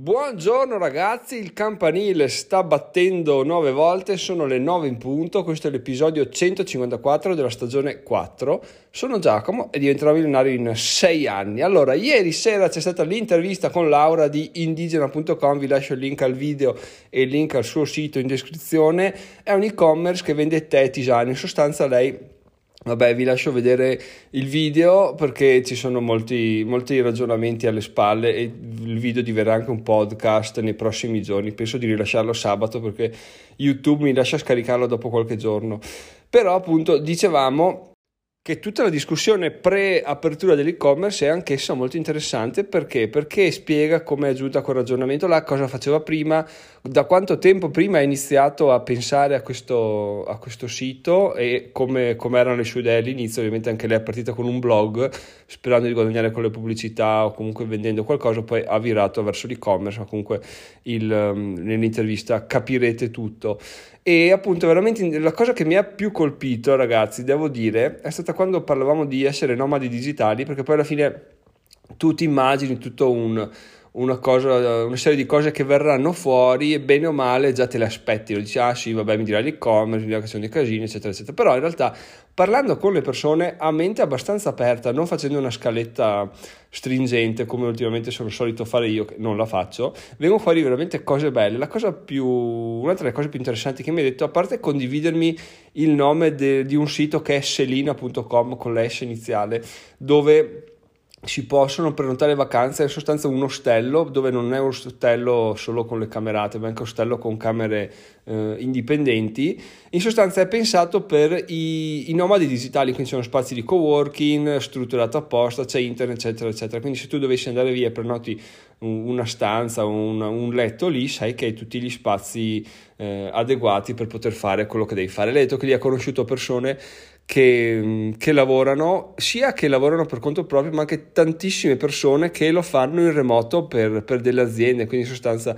Buongiorno ragazzi, il campanile sta battendo nove volte, sono le nove in punto, questo è l'episodio 154 della stagione 4. Sono Giacomo e diventerò milionario in sei anni. Allora, ieri sera c'è stata l'intervista con Laura di indigena.com, vi lascio il link al video e il link al suo sito in descrizione. È un e-commerce che vende tè tisane, in sostanza lei Vabbè, vi lascio vedere il video perché ci sono molti, molti, ragionamenti alle spalle e il video diverrà anche un podcast nei prossimi giorni. Penso di rilasciarlo sabato perché YouTube mi lascia scaricarlo dopo qualche giorno. Però appunto dicevamo che tutta la discussione pre-apertura dell'e-commerce è anch'essa molto interessante perché? Perché spiega come è giunta quel ragionamento là, cosa faceva prima, da quanto tempo prima ha iniziato a pensare a questo, a questo sito e come, come, erano le sue idee all'inizio. Ovviamente anche lei è partita con un blog sperando di guadagnare con le pubblicità o comunque vendendo qualcosa, poi ha virato verso l'e-commerce, ma comunque il, um, nell'intervista capirete tutto. E appunto veramente la cosa che mi ha più colpito ragazzi, devo dire, è stata quando parlavamo di essere nomadi digitali, perché poi alla fine tu ti immagini tutto un una, cosa, una serie di cose che verranno fuori e bene o male già te le aspetti, lo dici ah sì vabbè mi dirà l'e-commerce, mi dirà che sono dei casini eccetera eccetera, però in realtà parlando con le persone a mente abbastanza aperta, non facendo una scaletta stringente come ultimamente sono solito fare io, che non la faccio, vengono fuori veramente cose belle. La cosa più, una delle cose più interessanti che mi hai detto, a parte condividermi il nome de, di un sito che è selina.com con la S iniziale, dove si possono prenotare vacanze, è in sostanza un ostello dove non è un ostello solo con le camerate, ma anche un ostello con camere eh, indipendenti. In sostanza è pensato per i, i, nomadi digitali, quindi sono spazi di coworking, strutturato apposta, c'è internet, eccetera, eccetera. Quindi se tu dovessi andare via e prenoti una stanza, un, un letto lì, sai che hai tutti gli spazi eh, adeguati per poter fare quello che devi fare. Lei detto che lì ha conosciuto persone che, che, lavorano, sia che lavorano per conto proprio, ma anche tantissime persone che lo fanno in remoto per, per delle aziende. Quindi in sostanza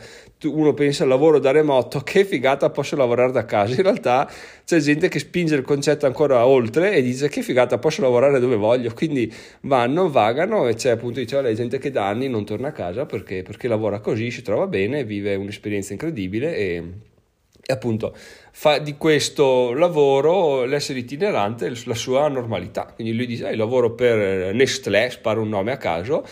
uno pensa al lavoro da remoto, che figata posso lavorare da casa. In realtà c'è gente che spinge il concetto ancora oltre e dice che figata posso lavorare dove voglio. Quindi vanno, vagano e c'è appunto diceva lei gente che da anni non torna a casa perché, perché lavora così, si trova bene, vive un'esperienza incredibile e e appunto fa di questo lavoro l'essere itinerante la sua normalità. Quindi lui dice: hey, lavoro per Nestlé, sparo un nome a caso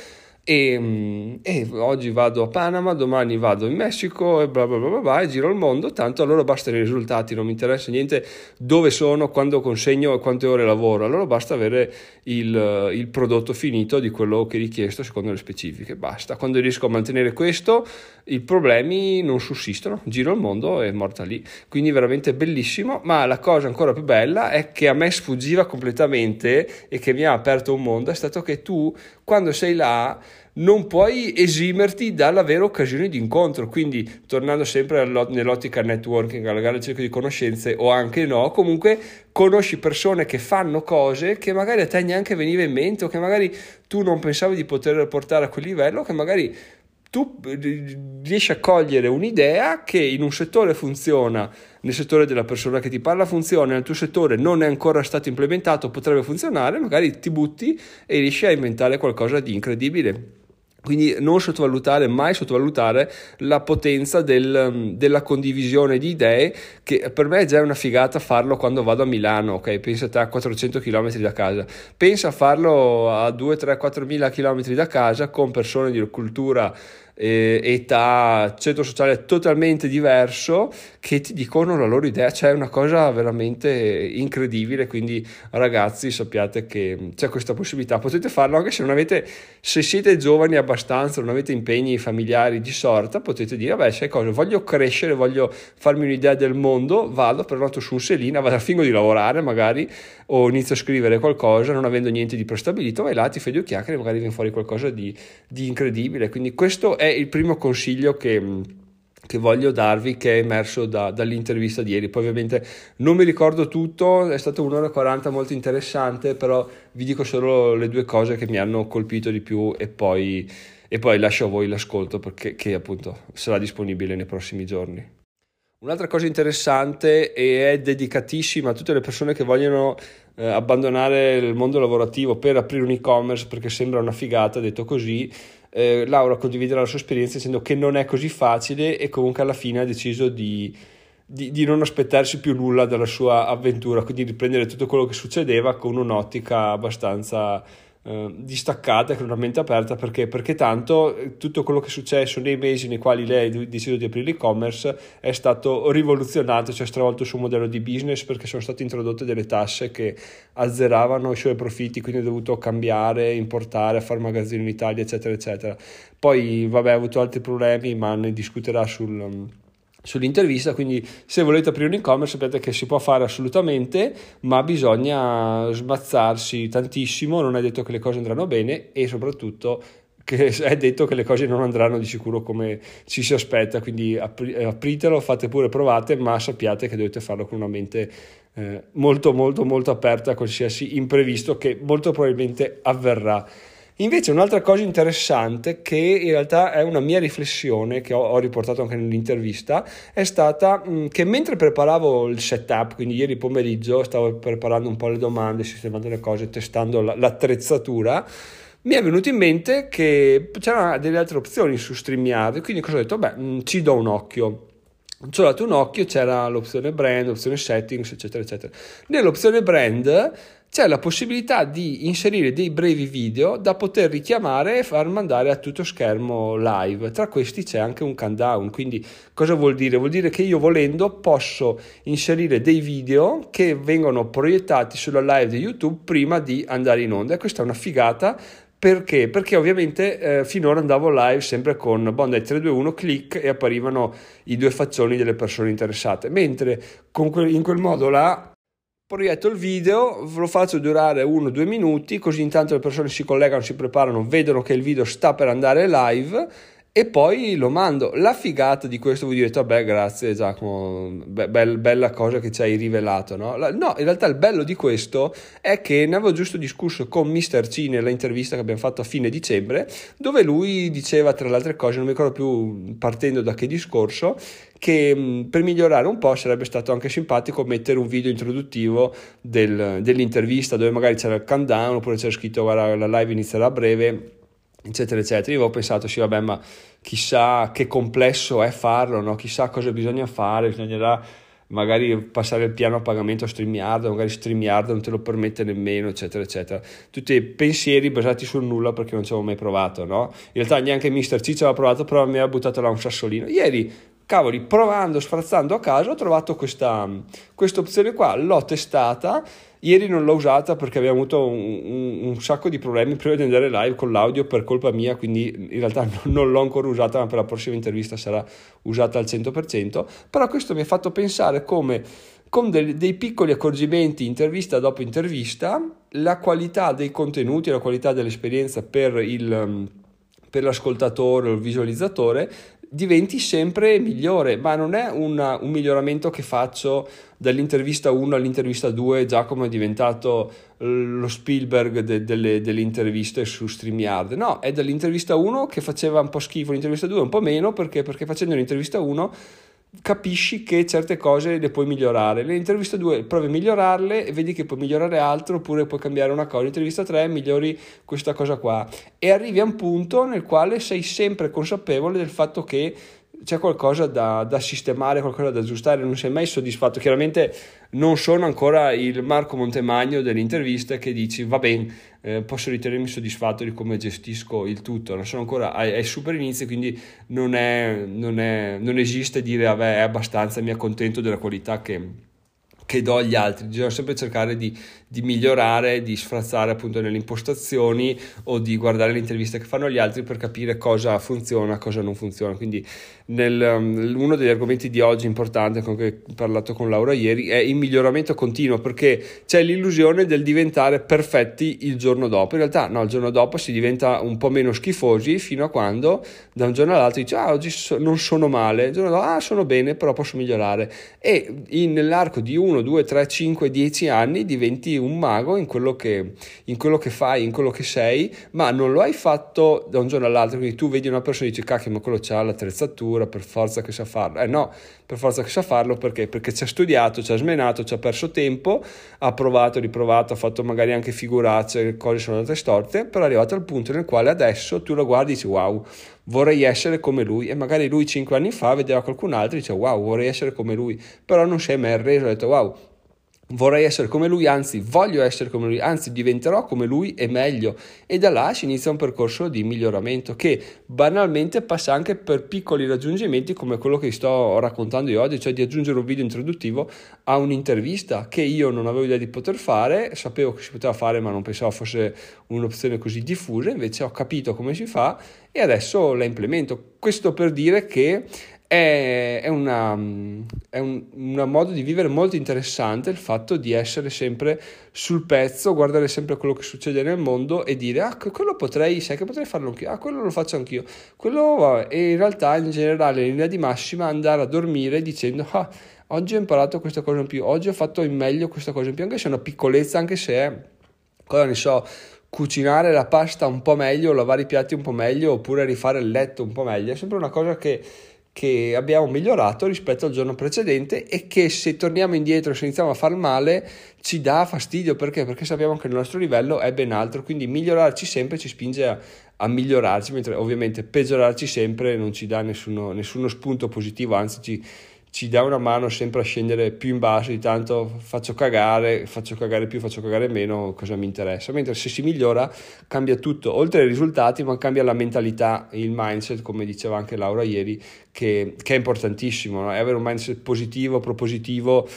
e, e, oggi vado a Panama, domani vado in Messico e bla bla bla bla, bla e giro il mondo, tanto allora basta i risultati, non mi interessa niente dove sono, quando consegno e quante ore lavoro, allora basta avere il, il prodotto finito di quello che è richiesto secondo le specifiche, basta. Quando riesco a mantenere questo, i problemi non sussistono, giro il mondo e è morta lì. Quindi veramente bellissimo, ma la cosa ancora più bella è che a me sfuggiva completamente e che mi ha aperto un mondo è stato che tu quando sei là non puoi esimerti dall'avere occasioni di incontro. Quindi, tornando sempre nell'ottica networking, alla gara cerco di conoscenze o anche no, comunque conosci persone che fanno cose che magari a te neanche veniva in mente o che magari tu non pensavi di poter portare a quel livello, che magari tu riesci a cogliere un'idea che in un settore funziona, nel settore della persona che ti parla funziona, nel tuo settore non è ancora stato implementato, potrebbe funzionare, magari ti butti e riesci a inventare qualcosa di incredibile. Quindi non sottovalutare, mai sottovalutare la potenza del, della condivisione di idee, che per me è già una figata farlo quando vado a Milano, ok? Pensa a 400 km da casa. Pensa a farlo a 2, 3, 4 mila km da casa con persone di cultura eh, età, centro sociale totalmente diverso che ti dicono la loro idea, c'è una cosa veramente incredibile, quindi ragazzi sappiate che c'è questa possibilità, potete farlo anche se non avete, se siete giovani abbastanza, non avete impegni familiari di sorta, potete dire, vabbè sai cosa, voglio crescere, voglio farmi un'idea del mondo, vado, prenoto su un selina, vado a fingo di lavorare magari, o inizio a scrivere qualcosa, non avendo niente di prestabilito, vai là, ti fai due chiacchiere e magari viene fuori qualcosa di, di incredibile, quindi questo è il primo consiglio che, che voglio darvi che è emerso da, dall'intervista di ieri. Poi ovviamente non mi ricordo tutto, è stato un'ora e 40 molto interessante, però vi dico solo le due cose che mi hanno colpito di più e poi, e poi lascio a voi l'ascolto perché appunto sarà disponibile nei prossimi giorni. Un'altra cosa interessante e è dedicatissima a tutte le persone che vogliono eh, abbandonare il mondo lavorativo per aprire un e-commerce perché sembra una figata detto così eh, Laura condividerà la sua esperienza dicendo che non è così facile e comunque alla fine ha deciso di, di, di, non aspettarsi più nulla dalla sua avventura, quindi riprendere tutto quello che succedeva con un'ottica abbastanza eh, distaccata e con una mente aperta perché, perché tanto eh, tutto quello che è successo nei mesi nei quali lei ha deciso di aprire l'e-commerce è stato rivoluzionato, cioè stravolto il suo modello di business perché sono state introdotte delle tasse che azzeravano i suoi profitti, quindi ha dovuto cambiare, importare, fare magazzino in Italia, eccetera, eccetera. Poi, vabbè, ha avuto altri problemi, ma ne discuterà sul sull'intervista, quindi se volete aprire un e-commerce sapete che si può fare assolutamente, ma bisogna smazzarsi tantissimo, non è detto che le cose andranno bene e soprattutto che è detto che le cose non andranno di sicuro come ci si aspetta, quindi apri- apritelo, fate pure provate, ma sappiate che dovete farlo con una mente eh, molto molto molto aperta a qualsiasi imprevisto che molto probabilmente avverrà. Invece un'altra cosa interessante che in realtà è una mia riflessione che ho, ho riportato anche nell'intervista è stata mh, che mentre preparavo il setup, quindi ieri pomeriggio stavo preparando un po' le domande, sistemando le cose, testando la, l'attrezzatura, mi è venuto in mente che c'erano delle altre opzioni su StreamYard, quindi cosa ho detto? Beh, mh, ci do un occhio. Ci ho dato un occhio, c'era l'opzione brand, l'opzione settings, eccetera, eccetera. Nell'opzione brand c'è la possibilità di inserire dei brevi video da poter richiamare e far mandare a tutto schermo live. Tra questi c'è anche un countdown, quindi cosa vuol dire? Vuol dire che io volendo posso inserire dei video che vengono proiettati sulla live di YouTube prima di andare in onda e questa è una figata perché? Perché ovviamente eh, finora andavo live sempre con Bondi 321 click e apparivano i due faccioni delle persone interessate, mentre que- in quel modo là proietto il video, lo faccio durare 1-2 minuti, così intanto le persone si collegano, si preparano, vedono che il video sta per andare live e poi lo mando. La figata di questo voi direte, vabbè grazie Giacomo, be- be- bella cosa che ci hai rivelato, no? La- no, in realtà il bello di questo è che ne avevo giusto discusso con Mr. C nell'intervista che abbiamo fatto a fine dicembre, dove lui diceva tra le altre cose, non mi ricordo più partendo da che discorso, che per migliorare un po' sarebbe stato anche simpatico mettere un video introduttivo del, dell'intervista dove magari c'era il countdown oppure c'era scritto guarda la live inizierà a breve eccetera eccetera io avevo pensato sì vabbè ma chissà che complesso è farlo no? chissà cosa bisogna fare bisognerà magari passare il piano a pagamento a StreamYard magari StreamYard non te lo permette nemmeno eccetera eccetera tutti pensieri basati sul nulla perché non ci avevo mai provato no? in realtà neanche Mr. Ciccio aveva provato però mi ha buttato là un sassolino ieri cavoli, provando, sfrazzando a caso, ho trovato questa opzione qua, l'ho testata, ieri non l'ho usata perché abbiamo avuto un, un, un, sacco di problemi prima di andare live con l'audio per colpa mia, quindi in realtà non l'ho ancora usata, ma per la prossima intervista sarà usata al 100%, però questo mi ha fatto pensare come con dei, dei piccoli accorgimenti intervista dopo intervista, la qualità dei contenuti, la qualità dell'esperienza per il per l'ascoltatore o il visualizzatore diventi sempre migliore, ma non è una, un miglioramento che faccio dall'intervista 1 all'intervista 2, Giacomo è diventato lo Spielberg de, delle, delle, interviste su StreamYard, no, è dall'intervista 1 che faceva un po' schifo, l'intervista 2 un po' meno, perché, perché facendo l'intervista 1 capisci che certe cose le puoi migliorare. Nell'intervista 2 provi a migliorarle e vedi che puoi migliorare altro oppure puoi cambiare una cosa. Nell'intervista 3 migliori questa cosa qua e arrivi a un punto nel quale sei sempre consapevole del fatto che c'è qualcosa da, da, sistemare, qualcosa da aggiustare, non sei mai soddisfatto. Chiaramente non sono ancora il Marco Montemagno delle interviste che dici va bene, eh, posso ritenermi soddisfatto di come gestisco il tutto, non sono ancora ai, ai super inizi, quindi non, è, non, è, non esiste dire vabbè è abbastanza, mi accontento della qualità che che do agli altri, bisogna sempre cercare di, di, migliorare, di sfrazzare appunto nelle impostazioni o di guardare le interviste che fanno gli altri per capire cosa funziona, cosa non funziona. Quindi nel, um, uno degli argomenti di oggi importante con cui ho parlato con Laura ieri è il miglioramento continuo perché c'è l'illusione del diventare perfetti il giorno dopo. In realtà no, il giorno dopo si diventa un po' meno schifosi fino a quando da un giorno all'altro dici ah oggi so, non sono male, il giorno dopo ah sono bene però posso migliorare e in, nell'arco di uno 1, 2, 3, 5, 10 anni diventi un mago in quello, che, in quello che fai, in quello che sei, ma non lo hai fatto da un giorno all'altro, quindi tu vedi una persona e dici cacchio ma quello c'ha l'attrezzatura, per forza che sa farlo. Eh no, per forza che sa farlo perché? Perché ci ha studiato, ci ha smenato, ci ha perso tempo, ha provato, riprovato, ha fatto magari anche figuracce, cose sono andate storte, però è arrivato al punto nel quale adesso tu lo guardi e dici wow, vorrei essere come lui e magari lui cinque anni fa vedeva qualcun altro e dice wow, vorrei essere come lui, però non si è mai arreso, ha detto wow, vorrei essere come lui, anzi voglio essere come lui, anzi diventerò come lui e meglio. E da là si inizia un percorso di miglioramento che banalmente passa anche per piccoli raggiungimenti come quello che sto raccontando io oggi, cioè di aggiungere un video introduttivo a un'intervista che io non avevo idea di poter fare, sapevo che si poteva fare ma non pensavo fosse un'opzione così diffusa, invece ho capito come si fa e adesso la implemento. Questo per dire che è, è, una, è un, un, modo di vivere molto interessante il fatto di essere sempre sul pezzo, guardare sempre quello che succede nel mondo e dire ah quello potrei, sai che potrei farlo anch'io, ah quello lo faccio anch'io, quello e in realtà in generale in linea di massima andare a dormire dicendo ah oggi ho imparato questa cosa in più, oggi ho fatto in meglio questa cosa in più, anche se è una piccolezza, anche se è, cosa ne so, cucinare la pasta un po' meglio, lavare i piatti un po' meglio oppure rifare il letto un po' meglio, è sempre una cosa che che abbiamo migliorato rispetto al giorno precedente e che se torniamo indietro e se iniziamo a far male ci dà fastidio perché? Perché sappiamo che il nostro livello è ben altro, quindi migliorarci sempre ci spinge a, a migliorarci, mentre ovviamente peggiorarci sempre non ci dà nessuno, nessuno spunto positivo, anzi ci, ci dà una mano sempre a scendere più in basso, di tanto faccio cagare, faccio cagare più, faccio cagare meno, cosa mi interessa. Mentre se si migliora cambia tutto, oltre ai risultati, ma cambia la mentalità, il mindset, come diceva anche Laura ieri, che, che è importantissimo, no? è avere un mindset positivo, propositivo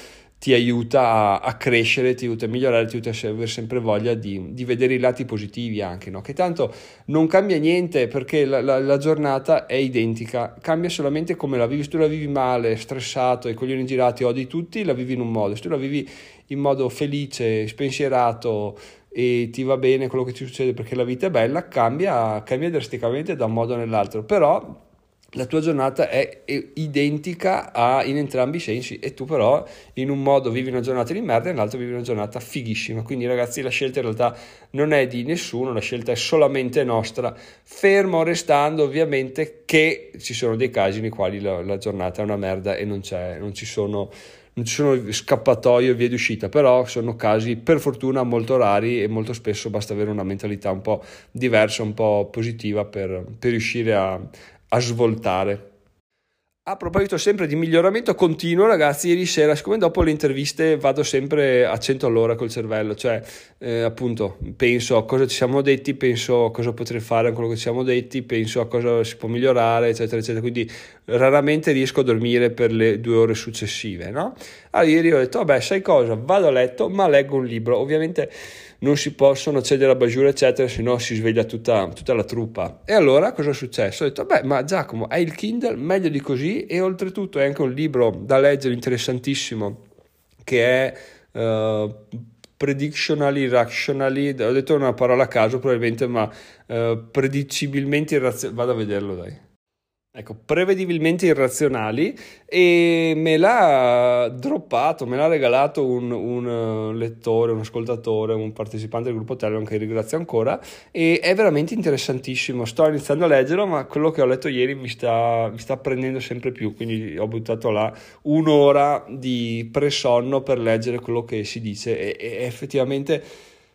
ti aiuta a, crescere, ti aiuta a migliorare, ti aiuta a avere sempre voglia di, di vedere i lati positivi anche, no? che tanto non cambia niente perché la, la, la, giornata è identica, cambia solamente come la vivi, se tu la vivi male, stressato, e coglioni girati, odi tutti, la vivi in un modo, se tu la vivi in modo felice, spensierato e ti va bene quello che ti succede perché la vita è bella, cambia, cambia drasticamente da un modo all'altro, però la tua giornata è identica a, in entrambi i sensi e tu però in un modo vivi una giornata di merda e nell'altro vivi una giornata fighissima. Quindi ragazzi la scelta in realtà non è di nessuno la scelta è solamente nostra. Fermo restando ovviamente che ci sono dei casi nei quali la, la giornata è una merda e non, c'è, non ci sono non ci sono scappatoie o vie d'uscita, però sono casi per fortuna molto rari e molto spesso basta avere una mentalità un po' diversa, un po' positiva per, per riuscire a, a svoltare. A proposito sempre di miglioramento continuo, ragazzi, ieri sera, siccome dopo le interviste vado sempre a 100 all'ora col cervello, cioè eh, appunto penso a cosa ci siamo detti, penso a cosa potrei fare con quello che ci siamo detti, penso a cosa si può migliorare, eccetera, eccetera. Quindi raramente riesco a dormire per le due ore successive, no? Allora ieri ho detto, vabbè, sai cosa, vado a letto, ma leggo un libro. Ovviamente non si possono accedere a Bajura eccetera se no si sveglia tutta, tutta, la truppa e allora cosa è successo? ho detto beh ma Giacomo hai il Kindle meglio di così e oltretutto è anche un libro da leggere interessantissimo che è uh, predictionally rationally ho detto una parola a caso probabilmente ma uh, predicibilmente irrazionale vado a vederlo dai ecco, prevedibilmente irrazionali e me l'ha droppato, me l'ha regalato un, un, lettore, un ascoltatore, un partecipante del gruppo Telegram che ringrazio ancora e è veramente interessantissimo, sto iniziando a leggerlo ma quello che ho letto ieri mi sta, mi sta prendendo sempre più, quindi ho buttato là un'ora di presonno per leggere quello che si dice e, e effettivamente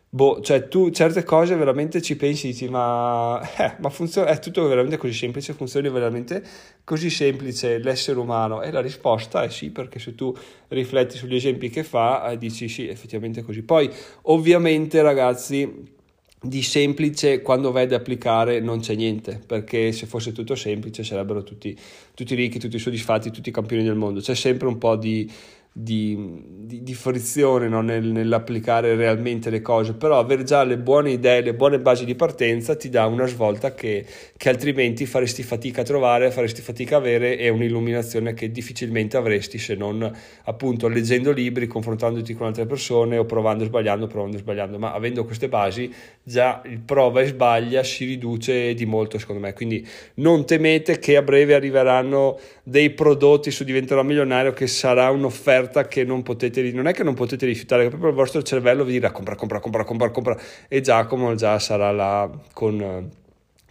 boh, cioè tu certe cose veramente ci pensi, dici, ma, eh, ma funziona, è tutto veramente così semplice, funziona veramente così semplice l'essere umano? E la risposta è sì, perché se tu rifletti sugli esempi che fa, eh, dici sì, effettivamente è così. Poi, ovviamente, ragazzi, di semplice quando vai ad applicare non c'è niente perché se fosse tutto semplice sarebbero tutti, tutti ricchi, tutti soddisfatti, tutti campioni del mondo c'è sempre un po' di, di, di, di frizione no? Nel, nell'applicare realmente le cose, però avere già le buone idee, le buone basi di partenza ti dà una svolta che, che altrimenti faresti fatica a trovare, faresti fatica a avere e un'illuminazione che difficilmente avresti se non appunto leggendo libri, confrontandoti con altre persone o provando e sbagliando, provando e sbagliando, ma avendo queste basi già il prova e sbaglia si riduce di molto secondo me, quindi non temete che a breve arriveranno dei prodotti su Diventerò Milionario che sarà un'offerta che non potete, non è che non potete rifiutare, che proprio il vostro cervello vi dirà compra, compra, compra, compra, compra. E Giacomo già sarà là con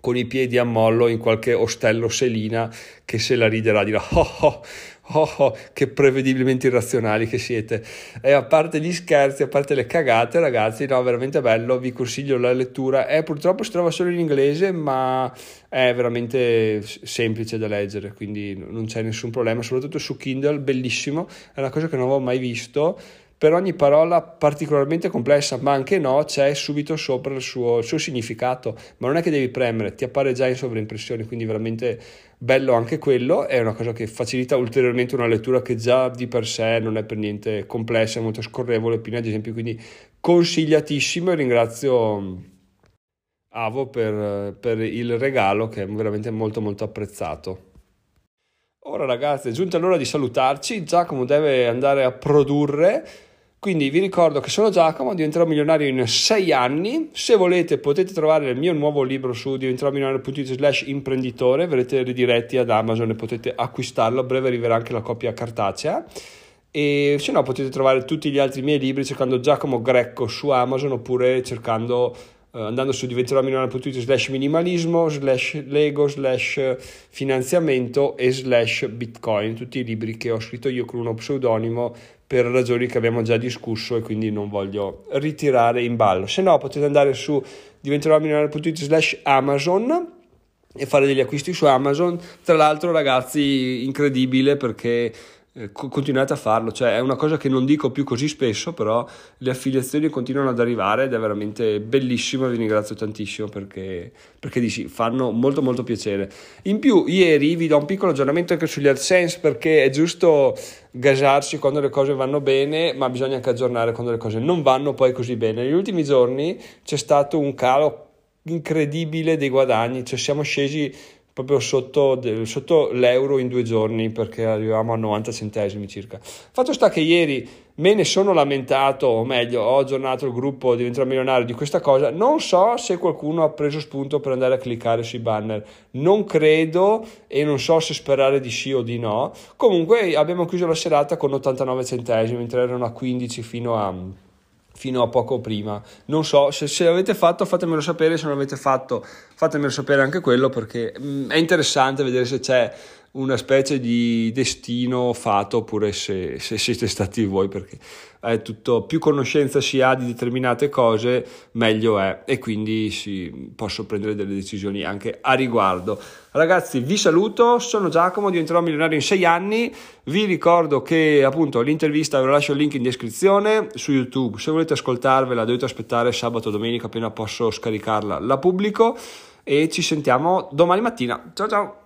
con i piedi a mollo in qualche ostello selina che se la riderà dirà oh, oh, oh, oh che prevedibilmente irrazionali che siete. E a parte gli scherzi a parte le cagate ragazzi no veramente bello vi consiglio la lettura. È purtroppo si trova solo in inglese ma è veramente semplice da leggere quindi non c'è nessun problema soprattutto su Kindle bellissimo. È una cosa che non avevo mai visto per ogni parola particolarmente complessa, ma anche no, c'è subito sopra il suo, il suo, significato, ma non è che devi premere, ti appare già in sovraimpressione, quindi veramente bello anche quello, è una cosa che facilita ulteriormente una lettura che già di per sé non è per niente complessa, è molto scorrevole, piena di esempi, quindi consigliatissimo. E ringrazio mm, Avo per, per il regalo che è veramente molto molto apprezzato. Ora ragazzi è giunta l'ora di salutarci, Giacomo deve andare a produrre quindi vi ricordo che sono Giacomo, diventerò milionario in 6 anni. Se volete potete trovare il mio nuovo libro su diventeromilionario.it slash imprenditore, verrete ridiretti ad Amazon e potete acquistarlo, a breve arriverà anche la copia cartacea. E se no potete trovare tutti gli altri miei libri cercando Giacomo Greco su Amazon oppure cercando Uh, andando su diventeromilionario.it slash minimalismo slash lego slash finanziamento e slash bitcoin tutti i libri che ho scritto io con uno pseudonimo per ragioni che abbiamo già discusso e quindi non voglio ritirare in ballo. Se no potete andare su diventeromilionario.it slash Amazon e fare degli acquisti su Amazon. Tra l'altro ragazzi incredibile perché continuate a farlo, cioè è una cosa che non dico più così spesso, però le affiliazioni continuano ad arrivare ed è veramente bellissimo e vi ringrazio tantissimo perché, perché dici, fanno molto molto piacere. In più, ieri vi do un piccolo aggiornamento anche sugli AdSense perché è giusto gasarsi quando le cose vanno bene, ma bisogna anche aggiornare quando le cose non vanno poi così bene. Negli ultimi giorni c'è stato un calo incredibile dei guadagni, cioè siamo scesi proprio sotto, sotto, l'euro in due giorni perché arrivavamo a 90 centesimi circa. Fatto sta che ieri me ne sono lamentato, o meglio, ho aggiornato il gruppo Diventerò Milionario di questa cosa. Non so se qualcuno ha preso spunto per andare a cliccare sui banner. Non credo e non so se sperare di sì o di no. Comunque abbiamo chiuso la serata con 89 centesimi, mentre erano a 15 fino a fino a poco prima. Non so, se, se l'avete fatto fatemelo sapere, se non l'avete fatto fatemelo sapere anche quello perché mh, mm, è interessante vedere se c'è una specie di destino fatto oppure se, se, siete stati voi perché è tutto, più conoscenza si ha di determinate cose meglio è. E quindi si, posso prendere delle decisioni anche a riguardo. Ragazzi vi saluto sono Giacomo diventerò milionario in sei anni. Vi ricordo che appunto l'intervista ve lo lascio il link in descrizione. Su youtube se volete ascoltarvela dovete aspettare sabato domenica appena posso scaricarla la pubblico. E ci sentiamo domani mattina. Ciao ciao